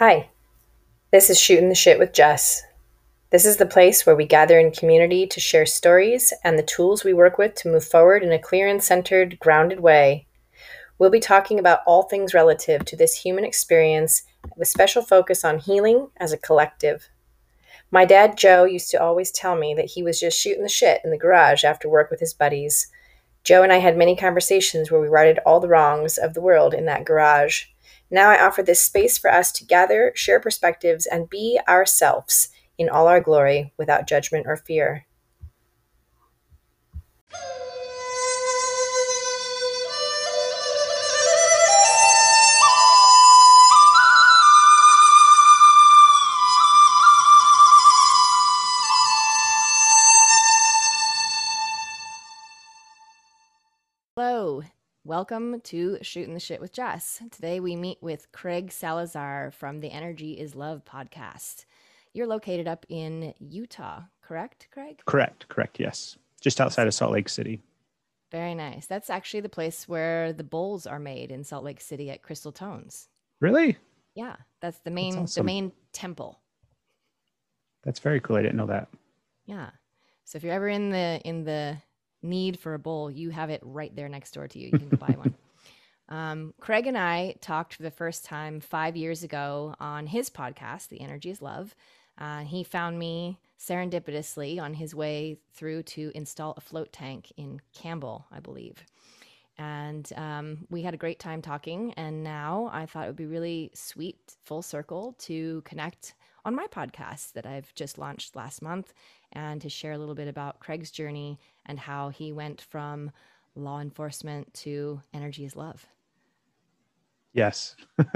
Hi, this is Shooting the Shit with Jess. This is the place where we gather in community to share stories and the tools we work with to move forward in a clear and centered, grounded way. We'll be talking about all things relative to this human experience with special focus on healing as a collective. My dad, Joe, used to always tell me that he was just shooting the shit in the garage after work with his buddies. Joe and I had many conversations where we righted all the wrongs of the world in that garage. Now I offer this space for us to gather, share perspectives, and be ourselves in all our glory without judgment or fear. Welcome to Shooting the Shit with Jess. Today we meet with Craig Salazar from the Energy is Love podcast. You're located up in Utah, correct, Craig? Correct, correct, yes. Just outside of Salt Lake City. Very nice. That's actually the place where the bowls are made in Salt Lake City at Crystal Tones. Really? Yeah, that's the main awesome. the main temple. That's very cool. I didn't know that. Yeah. So if you're ever in the in the need for a bowl, you have it right there next door to you. You can go buy one. Um, Craig and I talked for the first time five years ago on his podcast, The Energy is Love. Uh, he found me serendipitously on his way through to install a float tank in Campbell, I believe. And um, we had a great time talking. And now I thought it would be really sweet, full circle, to connect on my podcast that I've just launched last month and to share a little bit about Craig's journey and how he went from law enforcement to energy is love. Yes.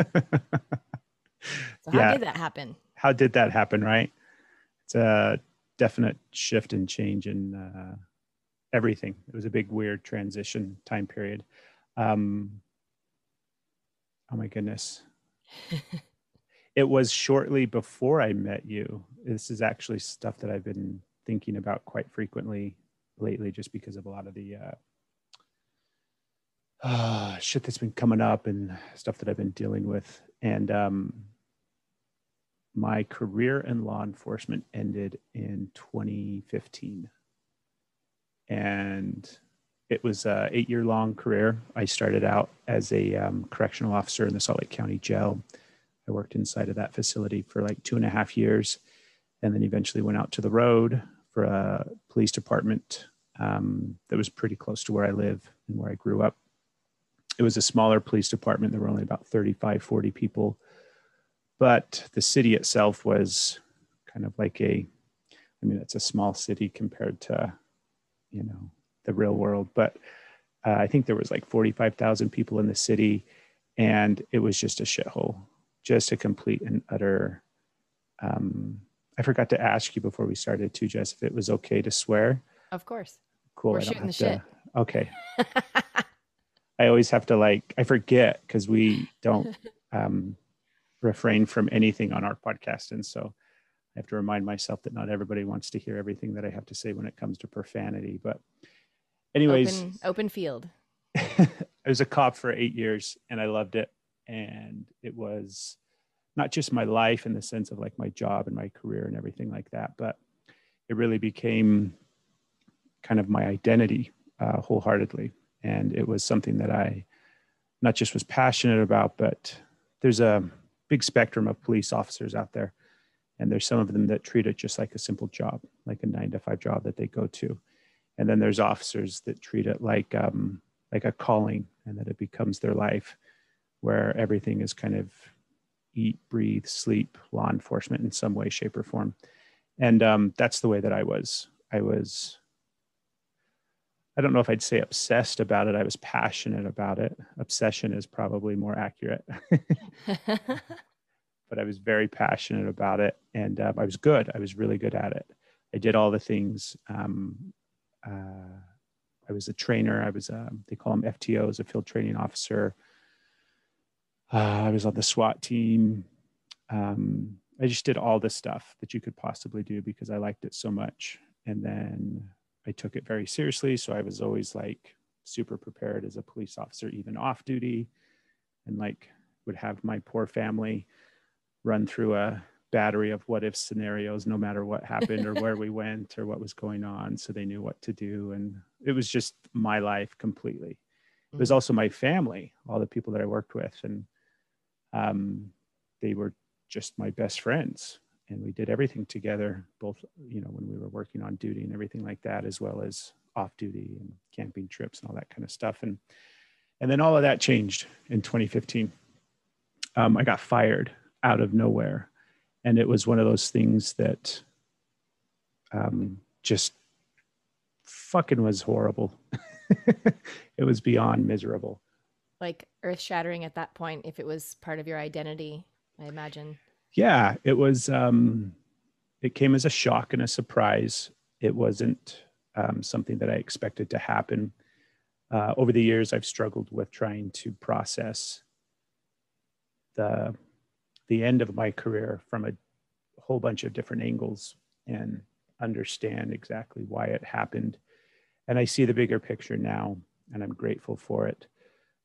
So, how Yeah. did that happen? How did that happen, right? It's a definite shift and change in uh, everything. It was a big, weird transition time period. Um, oh my goodness. it was shortly before I met you. This is actually stuff that I've been thinking about quite frequently lately, just because of a lot of the uh, uh, shit that's been coming up and stuff that I've been dealing with. And um, my career in law enforcement ended in 2015. And it was a eight year long career. I started out as a um, correctional officer in the Salt Lake County Jail. I worked inside of that facility for like two and a half years, and then eventually went out to the road for a police department um, that was pretty close to where I live and where I grew up. It was a smaller police department. There were only about 35, 40 people, but the city itself was kind of like a, I mean, it's a small city compared to, you know, the real world, but uh, I think there was like 45,000 people in the city and it was just a shithole, just a complete and utter. Um, I forgot to ask you before we started too, Jess, if it was okay to swear. Of course. Cool. We're I don't shooting the to- Okay. I always have to like, I forget because we don't um, refrain from anything on our podcast. And so I have to remind myself that not everybody wants to hear everything that I have to say when it comes to profanity. But, anyways, open, open field. I was a cop for eight years and I loved it. And it was not just my life in the sense of like my job and my career and everything like that, but it really became kind of my identity uh, wholeheartedly. And it was something that I not just was passionate about, but there's a big spectrum of police officers out there. And there's some of them that treat it just like a simple job, like a nine to five job that they go to. And then there's officers that treat it like um, like a calling and that it becomes their life where everything is kind of eat, breathe, sleep, law enforcement in some way, shape, or form. And um, that's the way that I was. I was, I don't know if I'd say obsessed about it. I was passionate about it. Obsession is probably more accurate, but I was very passionate about it. And um, I was good. I was really good at it. I did all the things. Um, uh, I was a trainer. I was, a, they call them FTOs, a field training officer. Uh, I was on the SWAT team. Um, I just did all the stuff that you could possibly do because I liked it so much. And then I took it very seriously. So I was always like super prepared as a police officer, even off duty, and like would have my poor family run through a battery of what if scenarios no matter what happened or where we went or what was going on so they knew what to do and it was just my life completely it was mm. also my family all the people that i worked with and um, they were just my best friends and we did everything together both you know when we were working on duty and everything like that as well as off duty and camping trips and all that kind of stuff. And and then all of that changed in 2015 um, i got fired out of nowhere and it was one of those things that um, just fucking was horrible. It was beyond miserable like earth shattering at that point if it was part of your identity i imagine yeah, it was. Um, it came as a shock and a surprise. It wasn't um, something that I expected to happen. Uh, over the years, I've struggled with trying to process the the end of my career from a whole bunch of different angles and understand exactly why it happened. And I see the bigger picture now, and I'm grateful for it.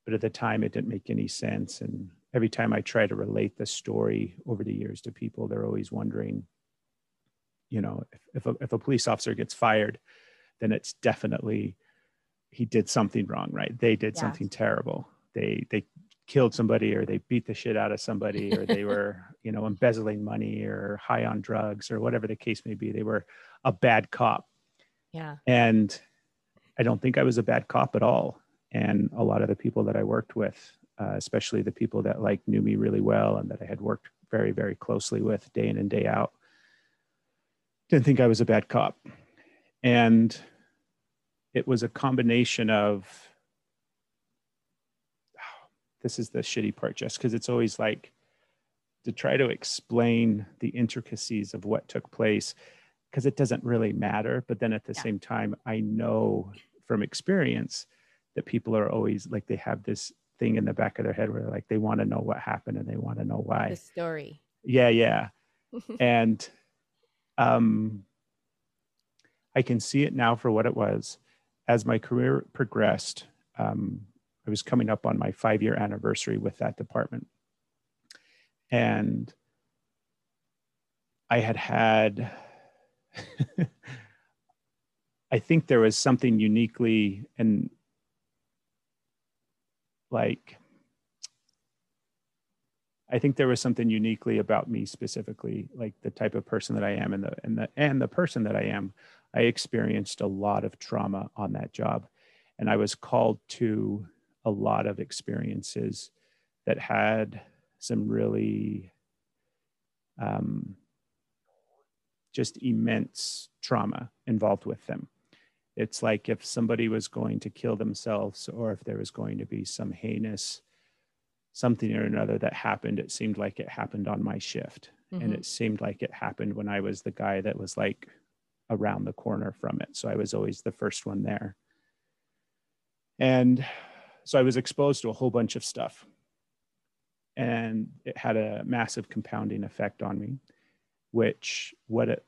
But at the time, it didn't make any sense, and every time I try to relate the story over the years to people, they're always wondering, you know, if, if, a, if a police officer gets fired, then it's definitely he did something wrong, right? They did yeah. something terrible. They they killed somebody or they beat the shit out of somebody or they were, you know, embezzling money or high on drugs or whatever the case may be. They were a bad cop. Yeah. And I don't think I was a bad cop at all. And a lot of the people that I worked with uh, especially the people that like knew me really well and that I had worked very, very closely with day in and day out. Didn't think I was a bad cop. And it was a combination of oh, this is the shitty part, just because it's always like to try to explain the intricacies of what took place because it doesn't really matter. But then at the yeah. same time, I know from experience that people are always like they have this thing in the back of their head where like they want to know what happened and they want to know why. The story. Yeah, yeah. and um I can see it now for what it was. As my career progressed, um, I was coming up on my five year anniversary with that department. And I had had, I think there was something uniquely, and like I think there was something uniquely about me specifically, like the type of person that I am and the and the and the person that I am. I experienced a lot of trauma on that job. And I was called to a lot of experiences that had some really um, just immense trauma involved with them. It's like if somebody was going to kill themselves or if there was going to be some heinous something or another that happened, it seemed like it happened on my shift. Mm-hmm. And it seemed like it happened when I was the guy that was like around the corner from it. So I was always the first one there. And so I was exposed to a whole bunch of stuff. And it had a massive compounding effect on me, which what it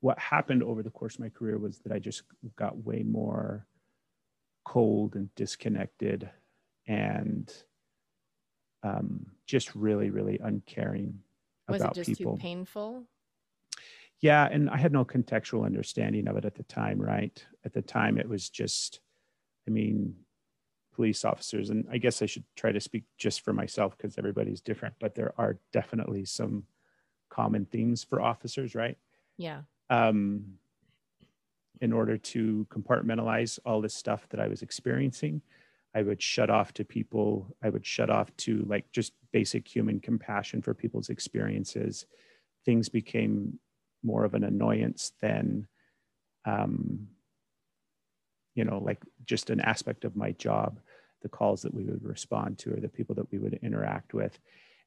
what happened over the course of my career was that I just got way more cold and disconnected and um, just really, really uncaring was about it just people. Too painful. Yeah, and I had no contextual understanding of it at the time. Right at the time, it was just, I mean, police officers, and I guess I should try to speak just for myself because everybody's different. But there are definitely some common themes for officers, right? Yeah um, in order to compartmentalize all this stuff that I was experiencing. I would shut off to people. I would shut off to like just basic human compassion for people's experiences. Things became more of an annoyance than, um, you know, like just an aspect of my job, the calls that we would respond to or the people that we would interact with.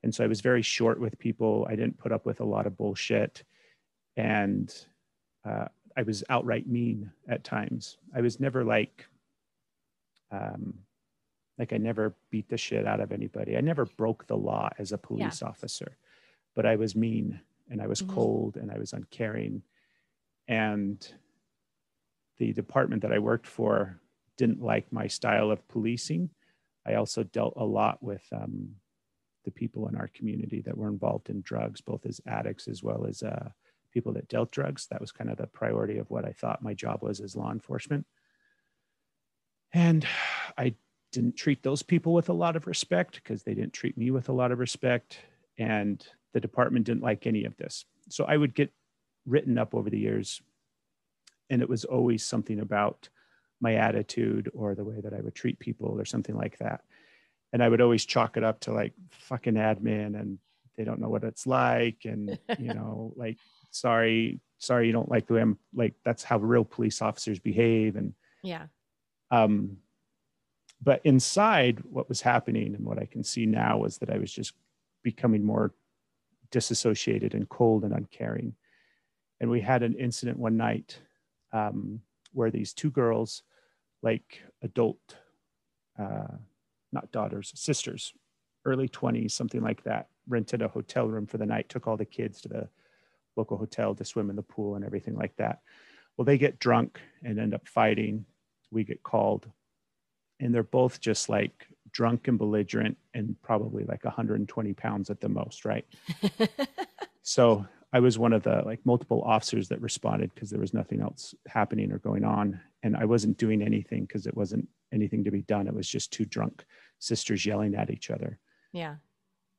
And so I was very short with people. I didn't put up with a lot of bullshit. And uh, I was outright mean at times. I was never like, um, like I never beat the shit out of anybody. I never broke the law as a police yeah. officer, but I was mean and I was mm-hmm. cold and I was uncaring. And the department that I worked for didn't like my style of policing. I also dealt a lot with um, the people in our community that were involved in drugs, both as addicts as well as uh, people that dealt drugs. That was kind of the priority of what I thought my job was as law enforcement. And I didn't treat those people with a lot of respect because they didn't treat me with a lot of respect. And the department didn't like any of this. So I would get written up over the years. And it was always something about my attitude or the way that I would treat people or something like that. And I would always chalk it up to like fucking admin and they don't know what it's like. And, you know, like, sorry, sorry, you don't like the way I'm like, that's how real police officers behave. And, yeah. Um, but inside what was happening and what I can see now was that I was just becoming more disassociated and cold and uncaring. And we had an incident one night um, where these two girls, like adult, uh, not daughters, sisters, early 20s, something like that, rented a hotel room for the night, took all the kids to the local hotel to swim in the pool and everything like that. Well, they get drunk and end up fighting. We get called, and they're both just like drunk and belligerent and probably like 120 pounds at the most, right? so I was one of the like multiple officers that responded because there was nothing else happening or going on. And I wasn't doing anything because it wasn't anything to be done. It was just two drunk sisters yelling at each other. Yeah.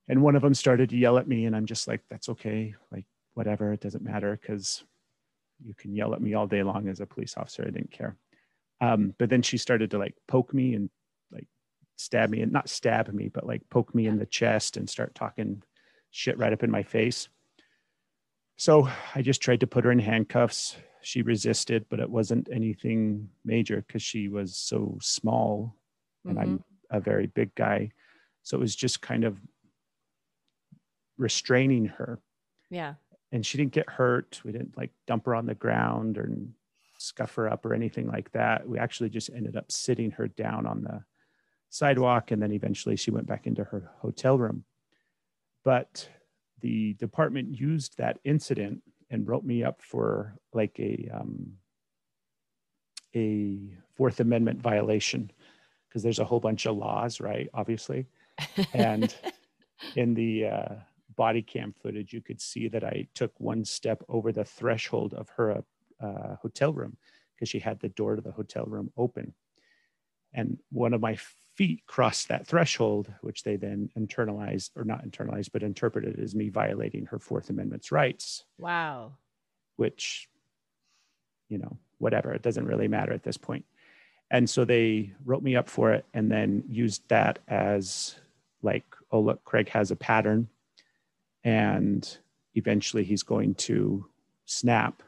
And one of them started to yell at me, and I'm just like, that's okay. Like, whatever, it doesn't matter because you can yell at me all day long as a police officer. I didn't care. Um, but then she started to like poke me and like stab me and not stab me, but like poke me in the chest and start talking shit right up in my face. So I just tried to put her in handcuffs. She resisted, but it wasn't anything major because she was so small and mm-hmm. I'm a very big guy. So it was just kind of restraining her. Yeah. And she didn't get hurt. We didn't like dump her on the ground or scuff her up or anything like that. We actually just ended up sitting her down on the sidewalk and then eventually she went back into her hotel room. But the department used that incident and wrote me up for like a um, a Fourth Amendment violation because there's a whole bunch of laws, right? Obviously, and in the uh, body cam footage, you could see that I took one step over the threshold of her uh, hotel room because she had the door to the hotel room open, and one of my feet crossed that threshold, which they then internalized or not internalized, but interpreted as me violating her Fourth Amendment's rights. Wow. Which, you know, whatever, it doesn't really matter at this point. And so they wrote me up for it and then used that as like, oh, look, Craig has a pattern. And eventually he's going to snap.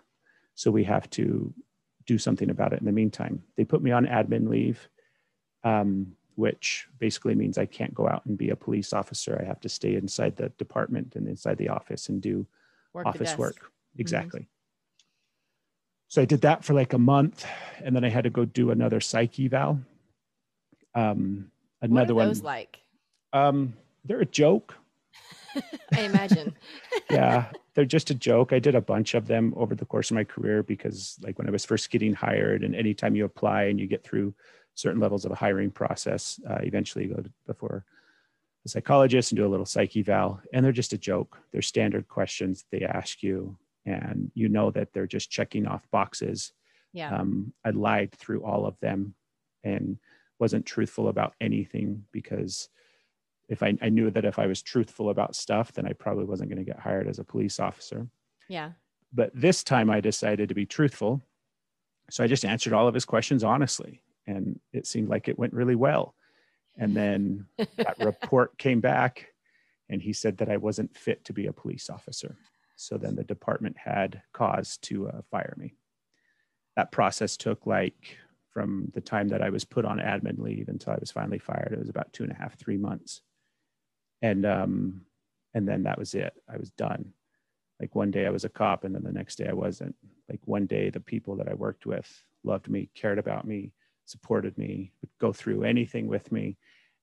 So we have to do something about it in the meantime. They put me on admin leave. Um, which basically means I can't go out and be a police officer. I have to stay inside the department and inside the office and do work office work. Mm-hmm. Exactly. Mm-hmm. So I did that for like a month, and then I had to go do another psych eval. Um, another what are those one. like? Um, they're a joke. I imagine. yeah, they're just a joke. I did a bunch of them over the course of my career because, like, when I was first getting hired, and anytime you apply and you get through certain levels of a hiring process. Uh, eventually, go to, before a psychologist and do a little psych eval, and they're just a joke. They're standard questions they ask you, and you know that they're just checking off boxes. Yeah. Um, I lied through all of them, and wasn't truthful about anything because if I, I knew that if I was truthful about stuff, then I probably wasn't going to get hired as a police officer. Yeah. But this time I decided to be truthful. So I just answered all of his questions honestly and it seemed like it went really well. And then that report came back and he said that I wasn't fit to be a police officer. So then the department had cause to uh, fire me. That process took like from the time that I was put on admin leave until I was finally fired. It was about two and a half, three months. And um, and then that was it. I was done. Like one day I was a cop, and then the next day I wasn't. Like one day the people that I worked with loved me, cared about me, supported me, would go through anything with me.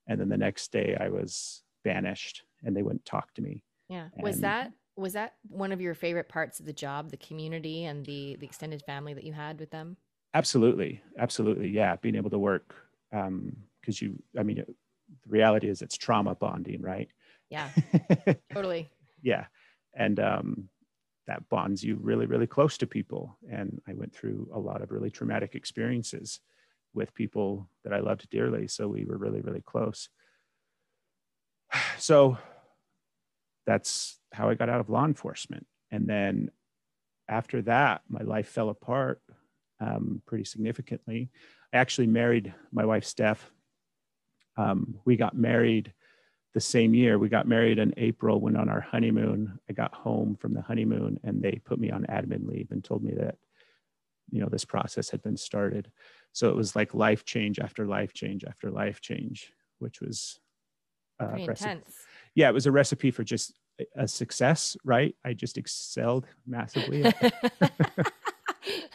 And then the next day I was banished and they wouldn't talk to me. Yeah. Was that was that one of your favorite parts of the job, the community and the the extended family that you had with them? Absolutely. Absolutely. Yeah. Being able to work um because you I mean the reality is it's trauma bonding, right? Yeah, totally. yeah. And um, that bonds you really, really close to people. And I went through a lot of really traumatic experiences with people that I loved dearly. So we were really, really close. So that's how I got out of law enforcement. And then after that, my life fell apart um, pretty significantly. I actually married my wife, Steph. Um, we got married the same year. We got married in April when on our honeymoon, I got home from the honeymoon and they put me on admin leave and told me that, you know, this process had been started. So it was like life change after life change after life change, which was uh, intense. Yeah, it was a recipe for just a success, right? I just excelled massively.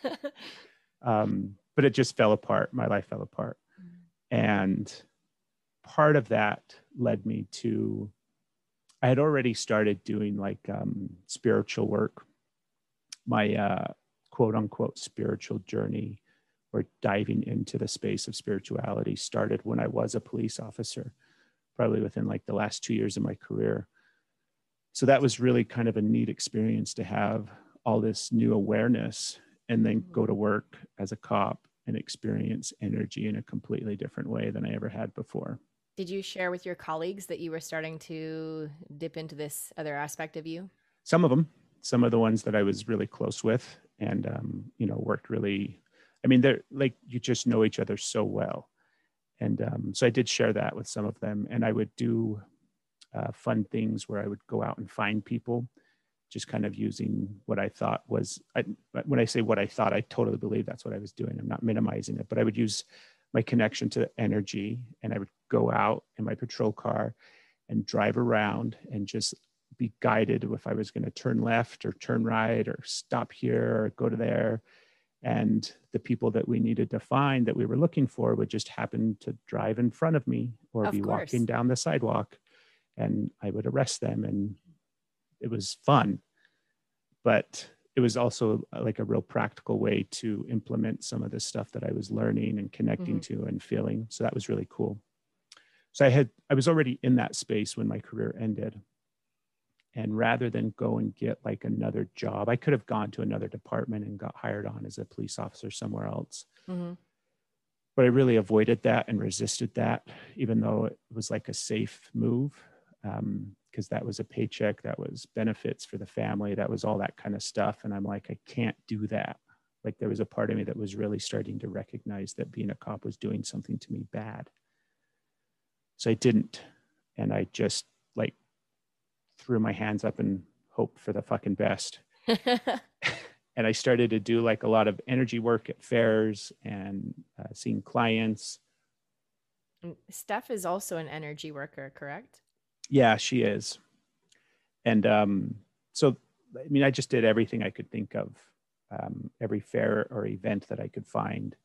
um, but it just fell apart. My life fell apart. Mm. And part of that led me to, I had already started doing like um, spiritual work. My uh, quote unquote spiritual journey or diving into the space of spirituality started when I was a police officer, probably within like the last two years of my career so that was really kind of a neat experience to have all this new awareness and then go to work as a cop and experience energy in a completely different way than I ever had before. Did you share with your colleagues that you were starting to dip into this other aspect of you? Some of them, some of the ones that I was really close with and, um, you know, worked really, I mean, they're like, you just know each other so well. And um, so I did share that with some of them. And I would do uh, fun things where I would go out and find people, just kind of using what I thought was, I, when I say what I thought, I totally believe that's what I was doing. I'm not minimizing it, but I would use my connection to energy and I would go out in my patrol car and drive around and just be guided if I was going to turn left or turn right or stop here or go to there. And the people that we needed to find that we were looking for would just happen to drive in front of me or of be course. walking down the sidewalk and I would arrest them and it was fun. But it was also uh, like a real practical way to implement some of the stuff that I was learning and connecting mm-hmm. to and feeling. So that was really cool. So I had I was already in that space when my career ended. And rather than go and get like another job, I could have gone to another department and got hired on as a police officer somewhere else. Mm-hmm. But I really avoided that and resisted that, even though it was like a safe move because um, that was a paycheck, that was benefits for the family, that was all that kind of stuff. And I'm like, I can't do that. Like there was a part of me that was really starting to recognize that being a cop was doing something to me bad. So I didn't. And I just like threw my hands up and hoped for the fucking best. and I started to do like a lot of energy work at fairs and uh, seeing clients. Steph is also an energy worker, correct? Yeah, she is. And um, so, I mean, I just did everything I could think of, um, every fair or event that I could find.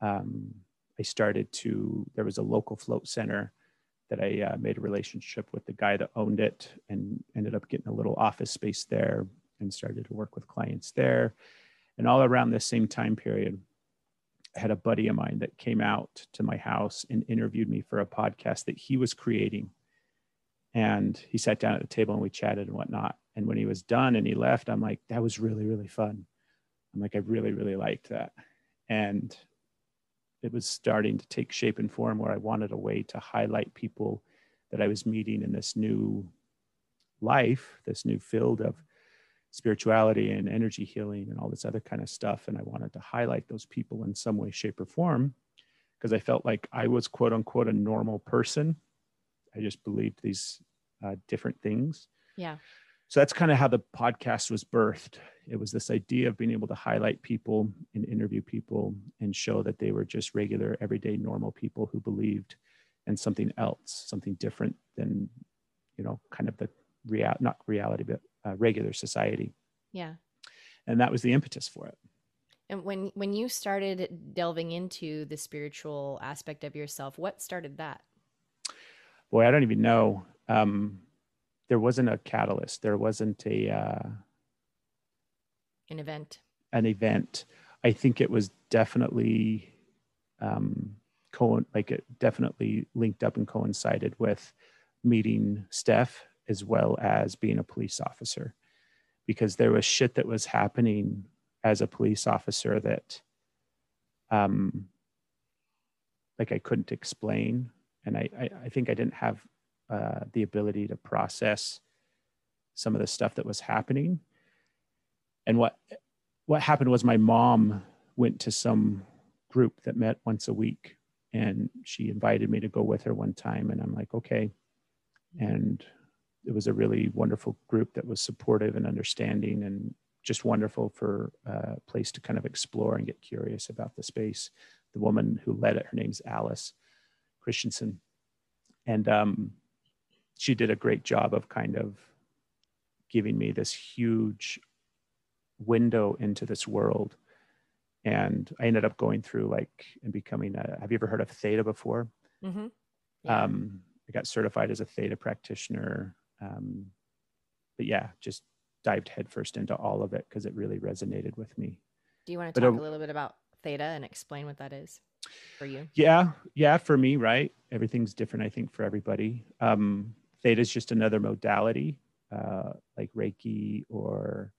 Um, I started to, there was a local float center that I uh, made a relationship with the guy that owned it and ended up getting a little office space there and started to work with clients there. And all around this same time period, I had a buddy of mine that came out to my house and interviewed me for a podcast that he was creating and he sat down at the table and we chatted and whatnot. And when he was done and he left, I'm like, that was really, really fun. I'm like, I really, really liked that. And it was starting to take shape and form where I wanted a way to highlight people that I was meeting in this new life, this new field of spirituality and energy healing and all this other kind of stuff. And I wanted to highlight those people in some way, shape, or form because I felt like I was quote unquote a normal person I just believed these uh, different things. Yeah. So that's kind of how the podcast was birthed. It was this idea of being able to highlight people and interview people and show that they were just regular, everyday, normal people who believed in something else, something different than, you know, kind of the real, not reality, but uh, regular society. Yeah. And that was the impetus for it. And when when you started delving into the spiritual aspect of yourself, what started that? boy, I don't even know. Um, there wasn't a catalyst. There wasn't a uh, an event. An event. I think it was definitely um, co- like it definitely linked up and coincided with meeting Steph as well as being a police officer because there was shit that was happening as a police officer that um like I couldn't explain and I I, I think I didn't have uh, the ability to process some of the stuff that was happening and what what happened was my mom went to some group that met once a week and she invited me to go with her one time. And i'm like okay. And it was a really wonderful group that was supportive and understanding and just wonderful for a place to kind of explore and get curious about the space. The woman who led it her name's alice christensen. And um, she did a great job of kind of giving me this huge window into this world and i ended up going through like and becoming a have you ever heard of theta before Mm-hmm. Yeah. um, i got certified as a theta practitioner um, but yeah just dived headfirst into all of it because it really resonated with me Do you want to but, talk uh, a little bit about theta and explain what that is for you? yeah yeah for me right everything's different i think for everybody um, theta is just another modality uh, like reiki or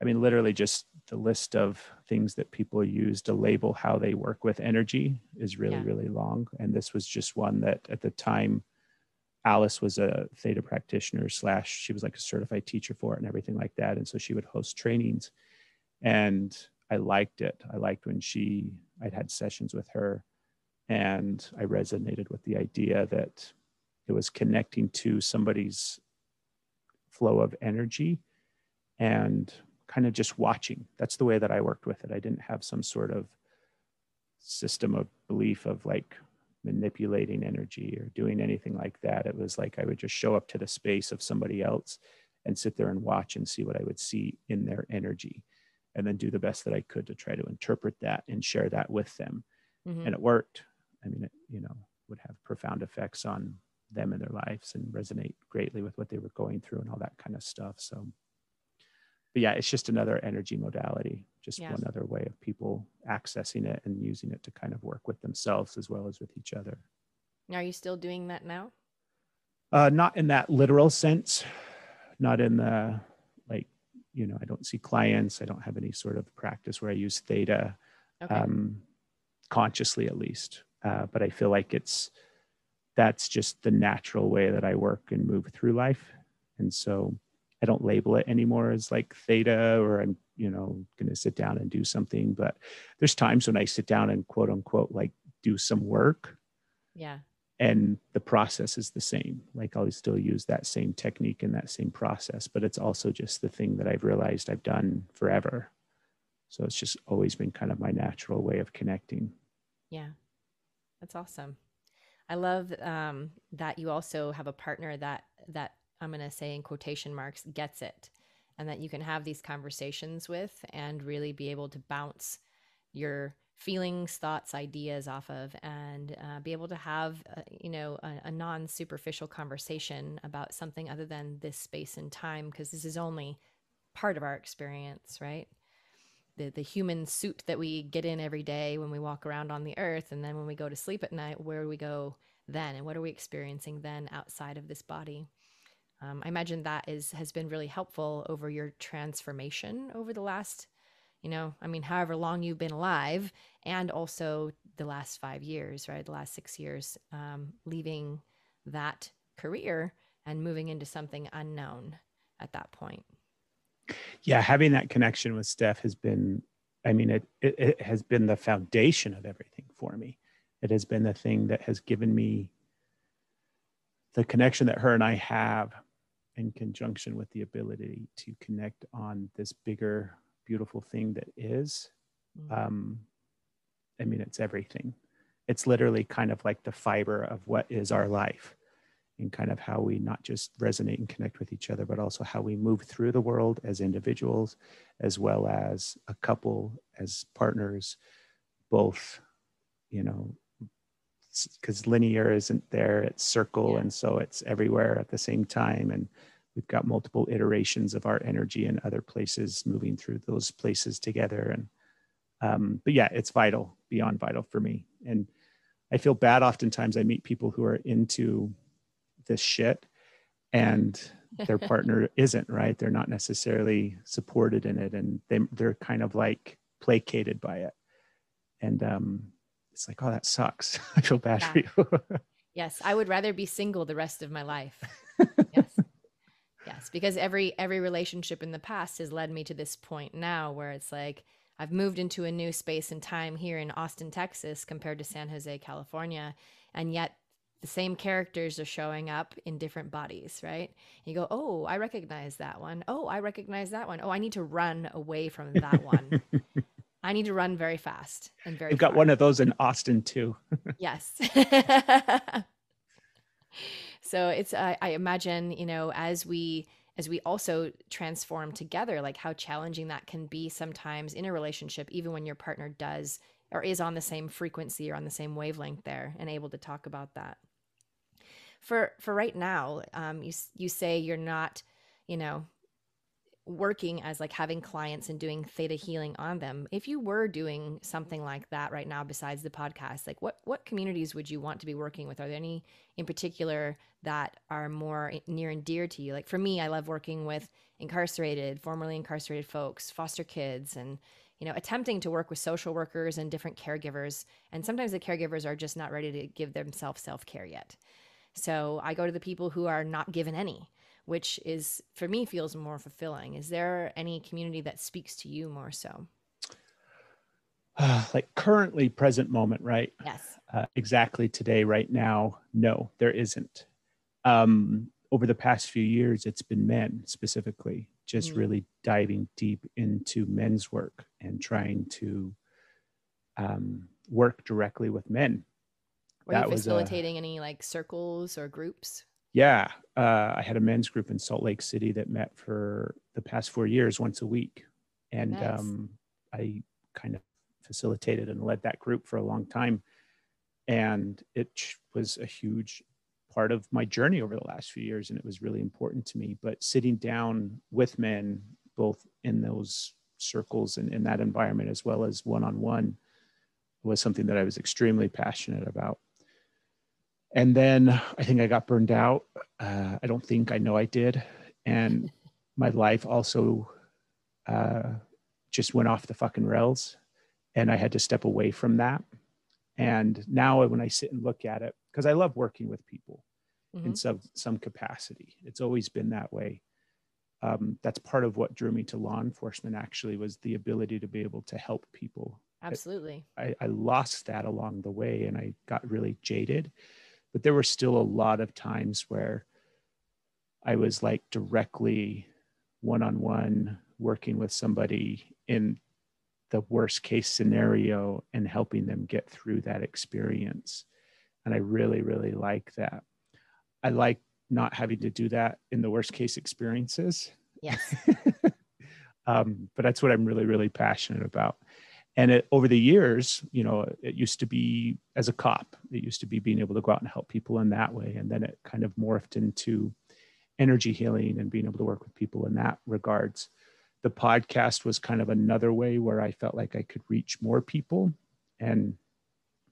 i mean literally just the list of things that people use to label how they work with energy is really Yeah. really long. And this was just one that at the time alice was a theta practitioner slash she was like a certified teacher for it and everything like that. And so she would host trainings. And i liked it. I liked when she i'd had sessions with her and i resonated with the idea that it was connecting to somebody's flow of energy and kind of just watching. That's the way that i worked with it. I didn't have some sort of system of belief of like manipulating energy or doing anything like that. It was like i would just show up to the space of somebody else and sit there and watch and see what i would see in their energy and then do the best that i could to try to interpret that and share that with them. Mhm. and it worked. I mean it you know would have profound effects on them and their lives and resonate greatly with what they were going through and all that kind of stuff. So but yeah it's just another energy modality just Yeah. one other way of people accessing it and using it to kind of work with themselves as well as with each other Are you still doing that now? uh not in that literal sense not in the like you know i don't see clients i don't have any sort of practice where i use theta Okay. um, consciously at least. Uh, but I feel like it's that's just the natural way that I work and move through life, and so I don't label it anymore as like theta or I'm you know going to sit down and do something. But there's times when I sit down and quote unquote like do some work, yeah. and the process is the same. Like I'll still use that same technique and that same process, but it's also just the thing that I've realized I've done forever. So it's just always been kind of my natural way of connecting. Yeah. That's awesome. I love um, that you also have a partner that that I'm going to say in quotation marks gets it. And that you can have these conversations with and really be able to bounce your feelings, thoughts, ideas off of and uh, be able to have uh, you know a, a non-superficial conversation about something other than this space and time because this is only part of our experience, right? the the human suit that we get in every day when we walk around on the earth and then when we go to sleep at night where do we go then? And what are we experiencing then outside of this body um, i imagine that is has been really helpful over your transformation over the last you know i mean however long you've been alive and also the last five years right the last six years um, leaving that career and moving into something unknown at that point Yeah, having that connection with Steph has been, I mean, it, it, it has been the foundation of everything for me. It has been the thing that has given me the connection that her and I have in conjunction with the ability to connect on this bigger, beautiful thing that is. Mhm. um, I mean, it's everything. It's literally kind of like the fiber of what is our life and kind of how we not just resonate and connect with each other, but also how we move through the world as individuals, as well as a couple, as partners, both, you know, because linear isn't there, it's circle. Yeah. And so it's everywhere at the same time. And we've got multiple iterations of our energy in other places moving through those places together. And um, but yeah, it's vital, beyond vital for me. And I feel bad oftentimes I meet people who are into this shit and their partner isn't right they're not necessarily supported in it and they, they're kind of like placated by it and um it's like oh that sucks i feel bad yeah. for you yes i would rather be single the rest of my life yes yes because every every relationship in the past has led me to this point now where it's like i've moved into a new space and time here in austin texas compared to san jose california and yet the same characters are showing up in different bodies, right? You go, oh, I recognize that one. Oh, I recognize that one. Oh, I need to run away from that one. I need to run very fast and very. You've got one of those in Austin too. yes. so it's uh, I imagine you know as we as we also transform together, like how challenging that can be sometimes in a relationship, even when your partner does or is on the same frequency or on the same wavelength there and able to talk about that for for right now um, you you say you're not you know working as like having clients and doing theta healing on them if you were doing something like that right now besides the podcast like what what communities would you want to be working with? Are there any in particular that are more near and dear to you? Like for me i love working with incarcerated formerly incarcerated folks foster kids and you know attempting to work with social workers and different caregivers and sometimes the caregivers are just not ready to give themselves self-care yet. So I go to the people who are not given any, which is for me feels more fulfilling. Is there any community that speaks to you more so? Like currently, present moment, right? Yes. Uh, exactly today, right now, no, there isn't. Um, over the past few years, it's been men specifically, just mm. really diving deep into men's work and trying to um, work directly with men were that you facilitating a, any like circles or groups? Yeah, uh, I had a men's group in Salt Lake City that met for the past four years, once a week, and nice. um, I kind of facilitated and led that group for a long time, and it was a huge part of my journey over the last few years, and it was really important to me. But sitting down with men, both in those circles and in that environment, as well as one on one, was something that I was extremely passionate about and then I think I got burned out. Uh, I don't think I know I did, and my life also uh, just went off the fucking rails, and I had to step away from that. And now when I sit and look at it, because I love working with people mm-hmm. in some some capacity, it's always been that way. Um, that's part of what drew me to law enforcement. Actually, was the ability to be able to help people. Absolutely. I, I lost that along the way, and I got really jaded but there were still a lot of times where I was like directly one on one working with somebody in the worst case scenario and helping them get through that experience. And I really, really like that. I like not having to do that in the worst case experiences. Yes. um, but that's what I'm really, really passionate about and it, over the years you know it used to be as a cop it used to be being able to go out and help people in that way. And then it kind of morphed into energy healing and being able to work with people in that regards. The podcast was kind of another way where i felt like i could reach more people and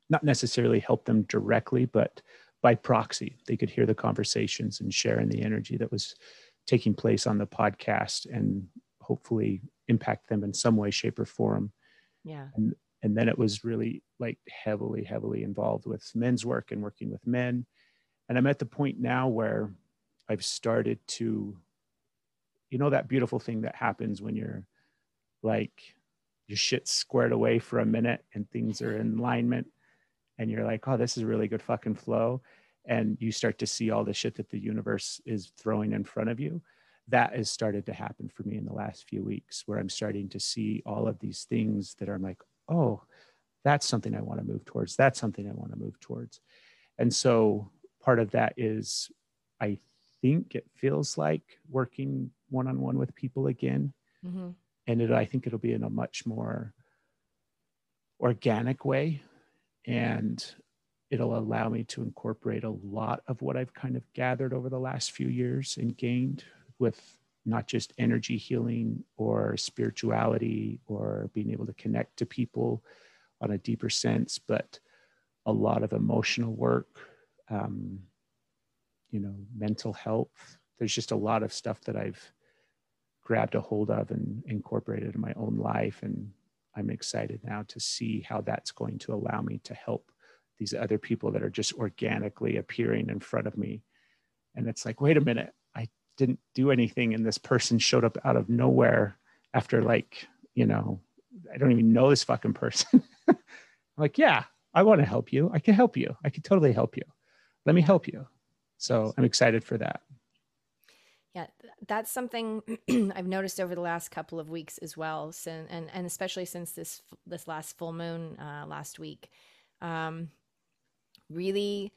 not necessarily help them directly but by proxy they could hear the conversations and share in the energy that was taking place on the podcast and hopefully impact them in some way shape or form yeah. And, and then it was really like heavily, heavily involved with men's work and working with men. And I'm at the point now where I've started to, you know, that beautiful thing that happens when you're like, your shit's squared away for a minute and things are in alignment and you're like, oh, this is really good fucking flow. And you start to see all the shit that the universe is throwing in front of you that has started to happen for me in the last few weeks where I'm starting to see all of these things that are like, oh, that's something I want to move towards. That's something I want to move towards. And so part of that is I think it feels like working one on one with people again. Mm-hmm. And it, I think it'll be in a much more organic way. And it'll allow me to incorporate a lot of what I've kind of gathered over the last few years and gained with not just energy healing or spirituality or being able to connect to people on a deeper sense, but a lot of emotional work, um, you know, mental health. There's just a lot of stuff that I've grabbed a hold of and incorporated in my own life. And I'm excited now to see how that's going to allow me to help these other people that are just organically appearing in front of me. And it's like, wait a minute, didn't do anything. And this person showed up out of nowhere after, like, you know, I don't even know this fucking person. I'm like, yeah, I want to help you. I can help you. I can totally help you. Let me help you. So I'm excited for that. Yeah, that's something I've noticed over the last couple of weeks as well, and and especially since this this last full moon uh, last week, um, really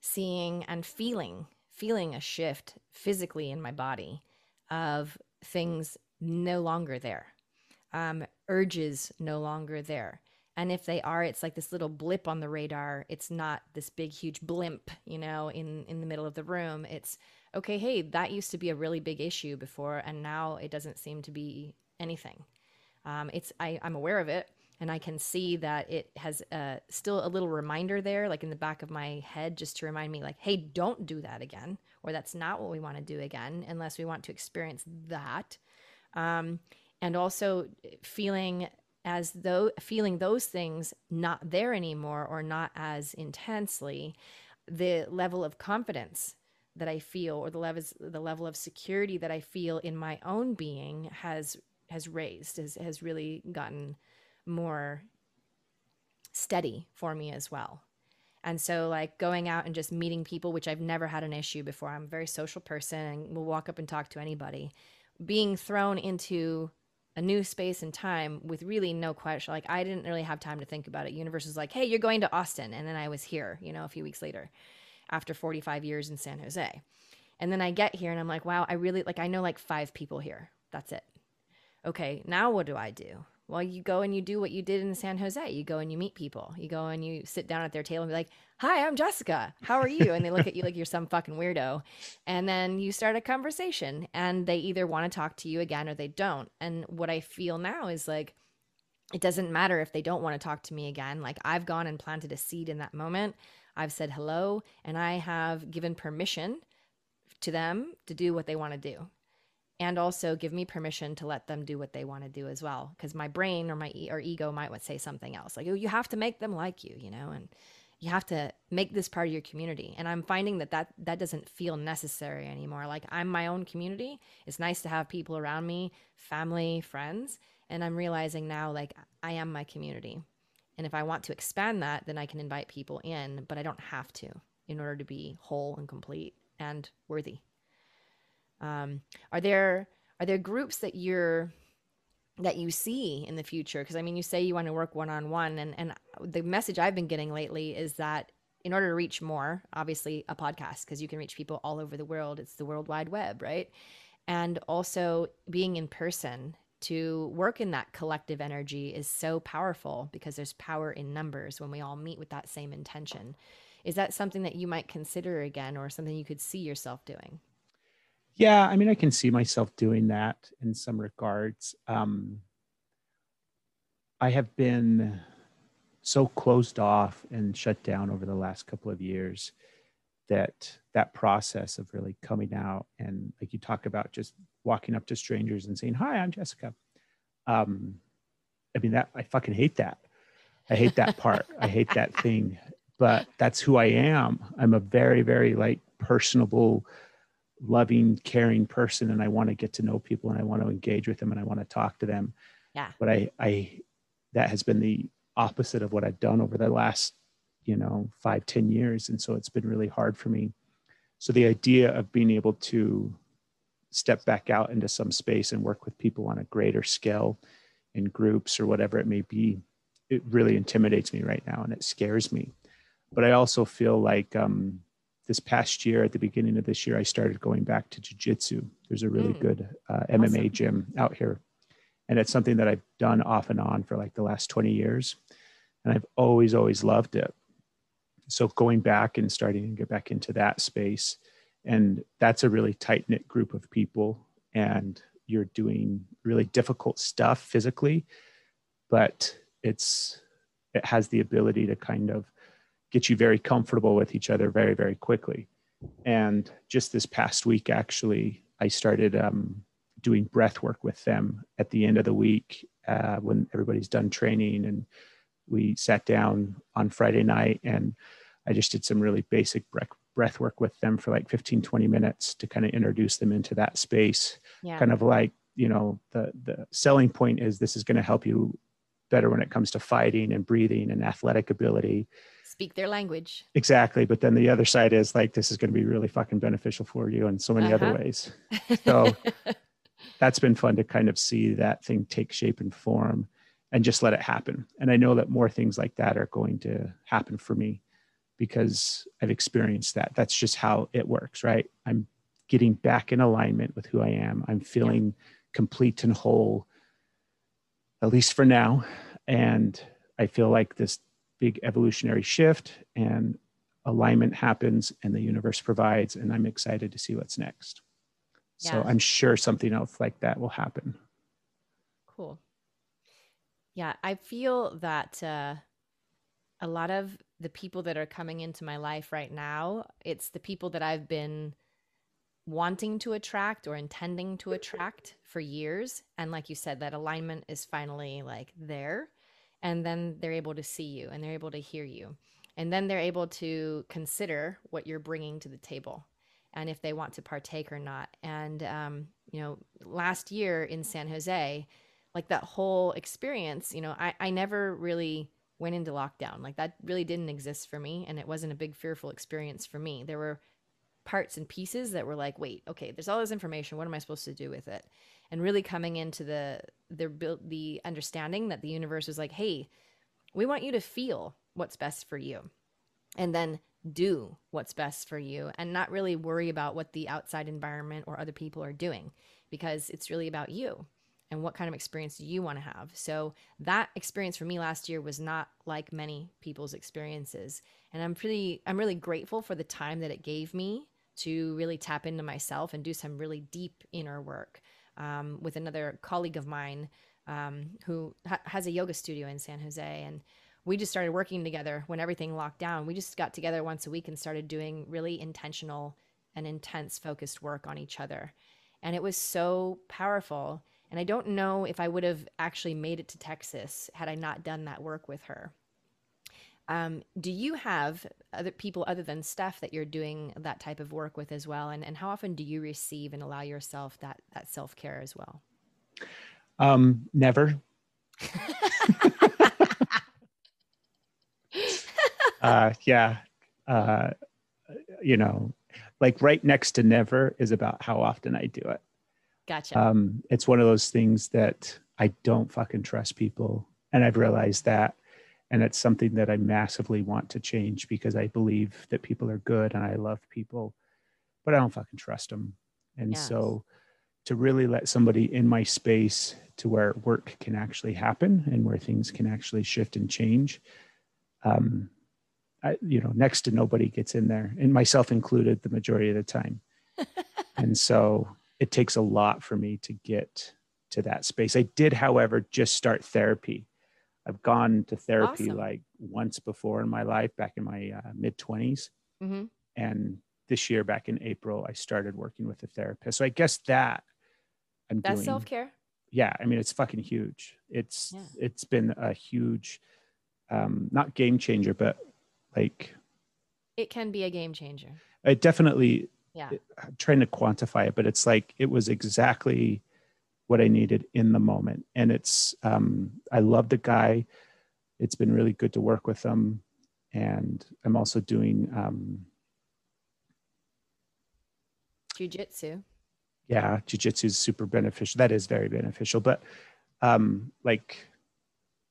seeing and feeling feeling a shift physically in my body of things no longer there, um, urges no longer there, and if they are it's like this little blip on the radar. It's not this big huge blimp you know in in the middle of the room. It's okay hey that used to be a really big issue before and now it doesn't seem to be anything. Um, it's I, i'm aware of it and i can see that it has uh, still a little reminder there like in the back of my head just to remind me like hey don't do that again or that's not what we want to do again unless we want to experience that. Um, and also feeling as though feeling those things not there anymore or not as intensely, the level of confidence that I feel or the levels the level of security that I feel in my own being has has raised has has really gotten more steady for me as well. And so like going out and just meeting people which I've never had an issue before. I'm a very social person and will walk up and talk to anybody. Being thrown into a new space and time with really no question. Like I didn't really have time to think about it. Universe was like, "Hey, you're going to Austin," and then I was here. You know, a few weeks later, after 45 years in San Jose, and then I get here and I'm like, "Wow, I really like. I know like five people here. That's it. Okay, now what do I do? Well, you go and you do what you did in San Jose. You go and you meet people. You go and you sit down at their table and be like, Hi, I'm Jessica. How are you? And they look at you like you're some fucking weirdo. And then you start a conversation and they either want to talk to you again or they don't. And what I feel now is like, it doesn't matter if they don't want to talk to me again. Like I've gone and planted a seed in that moment. I've said hello and I have given permission to them to do what they want to do and also give me permission to let them do what they want to do as well because my brain or my e- or ego might say something else like oh you have to make them like you you know and you have to make this part of your community and i'm finding that that that doesn't feel necessary anymore like i'm my own community it's nice to have people around me family friends and i'm realizing now like i am my community and if i want to expand that then i can invite people in but i don't have to in order to be whole and complete and worthy um, are there are there groups that you're that you see in the future? Because I mean, you say you want to work one on one, and and the message I've been getting lately is that in order to reach more, obviously a podcast because you can reach people all over the world. It's the World Wide Web, right? And also being in person to work in that collective energy is so powerful because there's power in numbers when we all meet with that same intention. Is that something that you might consider again or something you could see yourself doing? Yeah, I mean, I can see myself doing that in some regards. Um, I have been so closed off and shut down over the last couple of years that that process of really coming out and like you talk about just walking up to strangers and saying hi i'm jessica. Um i mean that i fucking hate that. I hate that part. I hate that thing. But that's who i am. I'm a very very like personable loving, caring person and I want to get to know people and I want to engage with them and I want to talk to them. Yeah. But I, I, that has been the opposite of what I've done over the last, you know, five, ten years. And so it's been really hard for me. So the idea of being able to step back out into some space and work with people on a greater scale in groups or whatever it may be, it really intimidates me right now and it scares me. But I also feel like, um, this past year, at the beginning of this year, I started going back to jujitsu. There's a really mm. good uh, MMA awesome. gym out here. And it's something that I've done off and on for like the last 20 years. And I've always, always loved it. So going back and starting to get back into that space. And that's a really tight knit group of people. And you're doing really difficult stuff physically, but it's, it has the ability to kind of get you very comfortable with each other very, very quickly. And just this past week, actually, I started um, doing breath work with them at the end of the week uh, when everybody's done training. And we sat down on Friday night and I just did some really basic breath, breath work with them for like 15, 20 minutes to kind of introduce them into that space. Yeah. Kind of like, you know, the, the selling point is this is going to help you better when it comes to fighting and breathing and athletic ability. Speak their language. Exactly. But then the other side is like, this is going to be really fucking beneficial for you in so many uh-huh. other ways. So that's been fun to kind of see that thing take shape and form and just let it happen. And I know that more things like that are going to happen for me because I've experienced that. That's just how it works, right? I'm getting back in alignment with who I am. I'm feeling yeah. complete and whole, at least for now. And I feel like this big evolutionary shift and alignment happens and the universe provides. And I'm excited to see what's next. Yeah. So I'm sure something else like that will happen. Cool. Yeah, I feel that uh, a lot of the people that are coming into my life right now, it's the people that I've been wanting to attract or intending to attract for years. And like you said, that alignment is finally like there. And then they're able to see you and they're able to hear you. And then they're able to consider what you're bringing to the table and if they want to partake or not. And, um, you know, last year in San Jose, like that whole experience, you know, I, I never really went into lockdown. Like that really didn't exist for me. And it wasn't a big fearful experience for me. There were parts and pieces that were like, wait, okay, there's all this information. What am I supposed to do with it? And really coming into the the the understanding that the universe was like, hey, we want you to feel what's best for you, and then do what's best for you, and not really worry about what the outside environment or other people are doing, because it's really about you and what kind of experience do you want to have. So that experience for me last year was not like many people's experiences. And i'm pretty i'm really grateful for the time that it gave me to really tap into myself and do some really deep inner work um, with another colleague of mine um, who ha- has a yoga studio in san jose. And we just started working together when everything locked down. We just got together once a week and started doing really intentional and intense focused work on each other. And it was so powerful. And I don't know if I would have actually made it to Texas had I not done that work with her. Um, do you have other people other than staff that you're doing that type of work with as well? And, and how often do you receive and allow yourself that, that self care as well? Um, never. uh, yeah. Uh, you know, like right next to never is about how often I do it. Gotcha. Um, it's one of those things that I don't fucking trust people. And I've realized that. And it's something that I massively want to change because I believe that people are good and I love people, but I don't fucking trust them. And yes. so to really let somebody in my space to where work can actually happen and where things can actually shift and change. Um, I, you know, next to nobody gets in there, and myself included, the majority of the time. and so it takes a lot for me to get to that space. I did, however, just start therapy. I've gone to therapy awesome. like once before in my life, back in my uh, mid 20s. Mm-hmm. And this year, back in April, I started working with a therapist. So I guess that I'm That's doing. self care. Yeah, I mean it's fucking huge. It's yeah. it's been a huge, um, not game changer, but like. It can be a game changer. It definitely yeah I'm trying to quantify it but it's like it was exactly what i needed in the moment. And it's um, i love the guy. It's been really good to work with him. And i'm also doing um, jiu-jitsu. Yeah jiu-jitsu is super beneficial. That is very beneficial. But um, like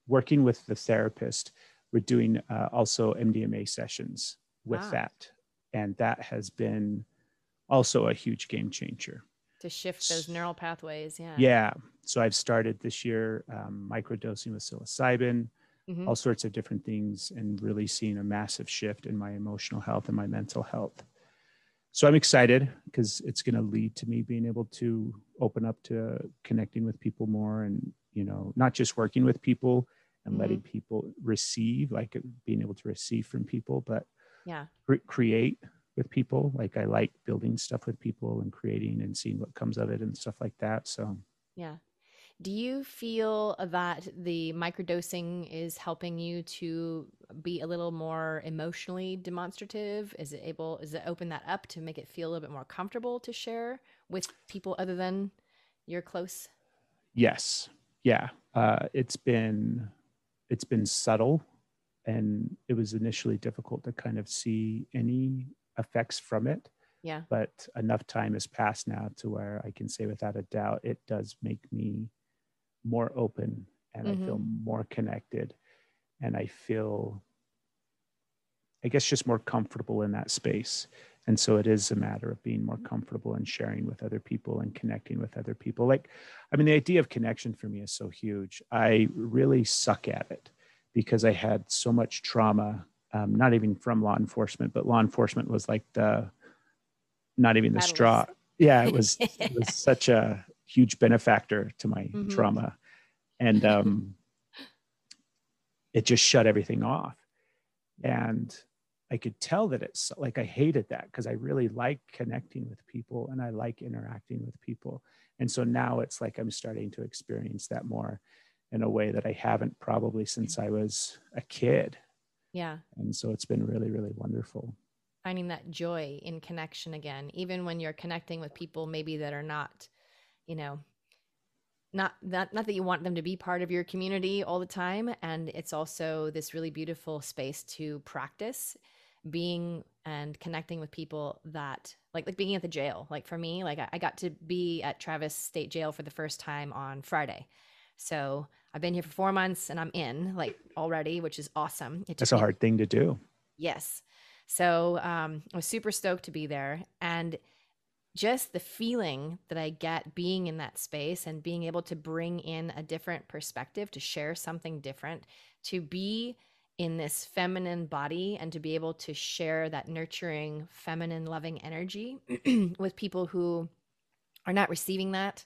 working with the therapist we're doing uh, also mdma sessions with wow. that. And that has been also a huge game changer to shift those neural pathways yeah yeah so i've started this year um, microdosing with psilocybin mm-hmm. all sorts of different things and really seeing a massive shift in my emotional health and my mental health so i'm excited because it's going to lead to me being able to open up to connecting with people more and you know not just working with people and mm-hmm. letting people receive like being able to receive from people but yeah re- create with people. Like I like building stuff with people and creating and seeing what comes of it and stuff like that. So yeah. Do you feel that the microdosing is helping you to be a little more emotionally demonstrative? Is it able, is it open that up to make it feel a little bit more comfortable to share with people other than your close? Yes. Yeah. Uh, it's been, it's been subtle and it was initially difficult to kind of see any effects from it. Yeah. But enough time has passed now to where I can say without a doubt it does make me more open and mm-hmm. I feel mm-hmm. more connected and I feel I guess just more comfortable in that space. And so it is a matter of being more comfortable and sharing with other people and connecting with other people. Like, I mean, the idea of connection for me is so huge. I really suck at it because I had so much trauma, um, not even from law enforcement, but law enforcement was like the, not even the straw. Yeah, it was, it was such a huge benefactor to my mm-hmm. trauma. And um, it just shut everything off. And I could tell that it's like I hated that because I really like connecting with people and I like interacting with people. And so now it's like I'm starting to experience that more in a way that I haven't probably since I was a kid. Yeah. And so it's been really, really wonderful. Finding that joy in connection again, even when you're connecting with people maybe that are not, you know, not not not that you want them to be part of your community all the time and it's also this really beautiful space to practice being and connecting with people that like like being at the jail like for me like I, I got to be at travis state jail for the first time on friday so I've been here for four months and I'm in like already, which is awesome. That's a hard thing to do. Yes. So um, I was super stoked to be there. And just the feeling that I get being in that space and being able to bring in a different perspective, to share something different, to be in this feminine body and to be able to share that nurturing, feminine, loving energy with people who are not receiving that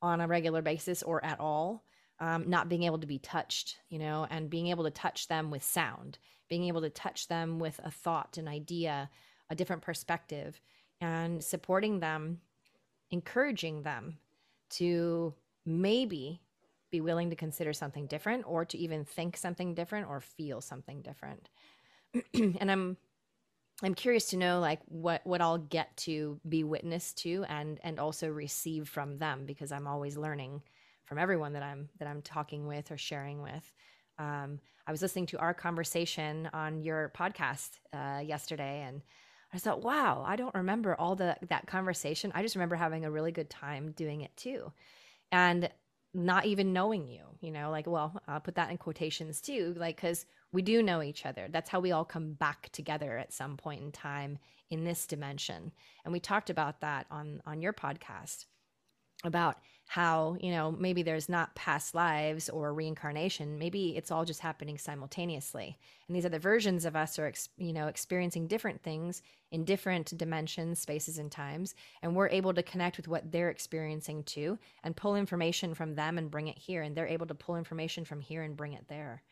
on a regular basis or at all um, not being able to be touched, you know, and being able to touch them with sound, being able to touch them with a thought, an idea, a different perspective, and supporting them, encouraging them to maybe be willing to consider something different or to even think something different or feel something different. and I'm I'm curious to know like what what I'll get to be witness to and and also receive from them because I'm always learning from everyone that I'm that I'm talking with or sharing with. Um, I was listening to our conversation on your podcast uh, yesterday, and I thought, wow, I don't remember all the that conversation. I just remember having a really good time doing it too, and not even knowing you. You know, like, well, I'll put that in quotations too, like because we do know each other. That's how we all come back together at some point in time in this dimension, and we talked about that on on your podcast about how you know maybe there's not past lives or reincarnation. Maybe it's all just happening simultaneously. And these other versions of us are you know experiencing different things in different dimensions spaces and times. And we're able to connect with what they're experiencing too and pull information from them and bring it here. And they're able to pull information from here and bring it there.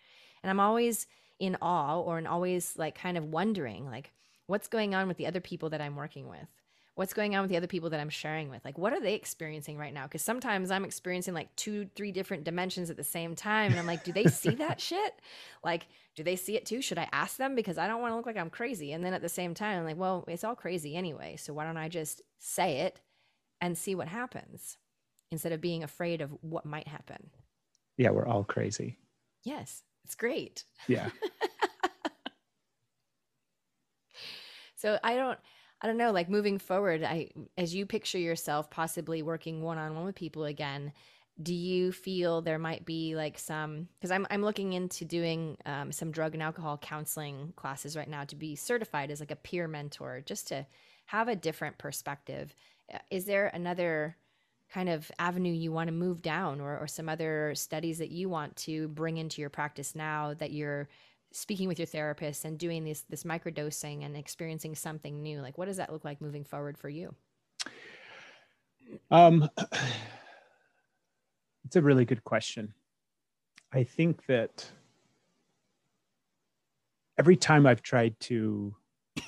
And i'm always in awe or in always like kind of wondering like what's going on with the other people that i'm working with what's going on with the other people that I'm sharing with? Like, what are they experiencing right now? Because sometimes I'm experiencing like two, three different dimensions at the same time. And I'm like, do they see that shit? Like, do they see it too? Should I ask them? Because I don't want to look like I'm crazy. And then at the same time, I'm like, well, it's all crazy anyway. So why don't I just say it and see what happens instead of being afraid of what might happen? Yeah, we're all crazy. Yes, it's great. Yeah. so I don't I don't know, like moving forward, I as you picture yourself possibly working one on one with people again, do you feel there might be like some because I'm I'm looking into doing um, some drug and alcohol counseling classes right now to be certified as like a peer mentor, just to have a different perspective. Uh, is there another kind of avenue you want to move down or, or some other studies that you want to bring into your practice now that you're speaking with your therapist and doing this this microdosing and experiencing something new like what does that look like moving forward for you? Um it's a really good question. I think that every time i've tried to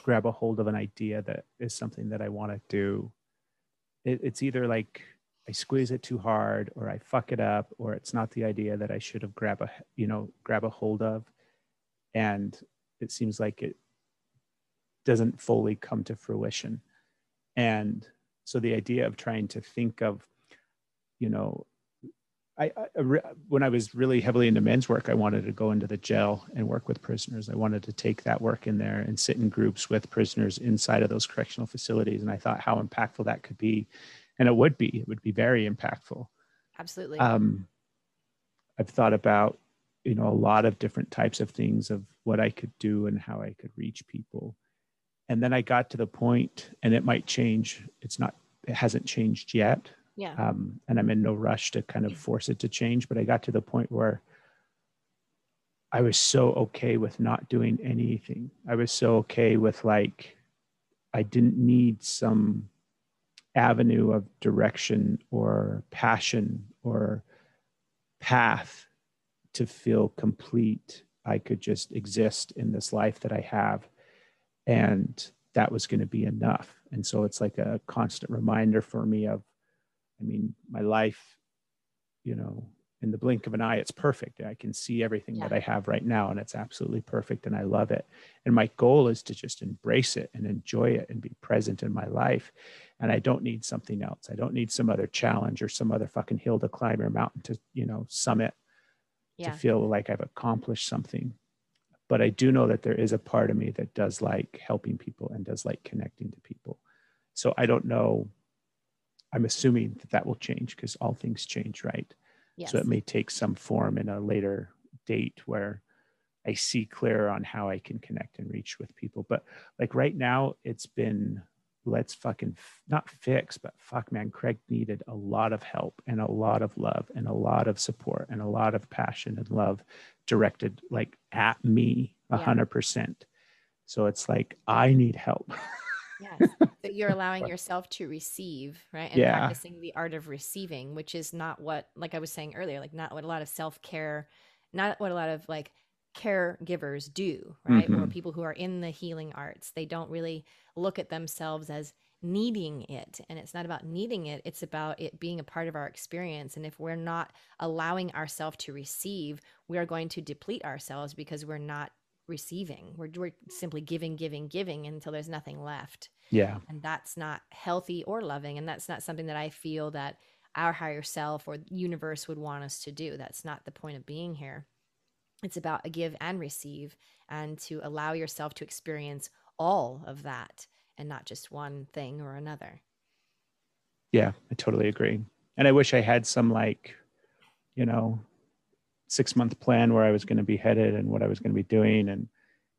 grab a hold of an idea that is something that I want to do, it, it's either like I squeeze it too hard or I fuck it up or it's not the idea that I should have grab a you know grab a hold of and it seems like it doesn't fully come to fruition and so the idea of trying to think of you know I, I, when I was really heavily into men's work, I wanted to go into the jail and work with prisoners. I wanted to take that work in there and sit in groups with prisoners inside of those correctional facilities. And I thought how impactful that could be, and it would be. It would be very impactful. Absolutely. Um, I've thought about you know a lot of different types of things of what I could do and how I could reach people, and then I got to the point, and it might change. It's not. It hasn't changed yet yeah. Um, and I'm in no rush to kind of force it to change, but I got to the point where I was so okay with not doing anything. I was so okay with like, I didn't need some avenue of direction or passion or path to feel complete. I could just exist in this life that I have. And that was going to be enough. And so it's like a constant reminder for me of I mean, my life, you know, in the blink of an eye, it's perfect. I can see everything yeah. that I have right now, and it's absolutely perfect, and I love it. And my goal is to just embrace it and enjoy it and be present in my life. And I don't need something else. I don't need some other challenge or some other fucking hill to climb or mountain to, you know, summit yeah. to feel like I've accomplished something. But I do know that there is a part of me that does like helping people and does like connecting to people. So I don't know I'm assuming that that will change because all things change, right? Yes. So it may take some form in a later date where I see clearer on how I can connect and reach with people. But like right now, it's been let's fucking f- not fix, but fuck, man, Craig needed a lot of help and a lot of love and a lot of support and a lot of passion and love directed like at me a hundred percent. So it's like I need help. Yes. that you're allowing yourself to receive, right? And yeah. practicing the art of receiving, which is not what, like I was saying earlier, like not what a lot of self care, not what a lot of like caregivers do, right? Mm-hmm. Or people who are in the healing arts. They don't really look at themselves as needing it. And it's not about needing it, it's about it being a part of our experience. And if we're not allowing ourselves to receive, we are going to deplete ourselves because we're not receiving. We're, we're simply giving, giving, giving until there's nothing left. Yeah. And that's not healthy or loving. And that's not something that I feel that our higher self or universe would want us to do. That's not the point of being here. It's about a give and receive and to allow yourself to experience all of that and not just one thing or another. Yeah, I totally agree. And I wish I had some like, you know, six month plan where I was going to be headed and what I was going to be doing. And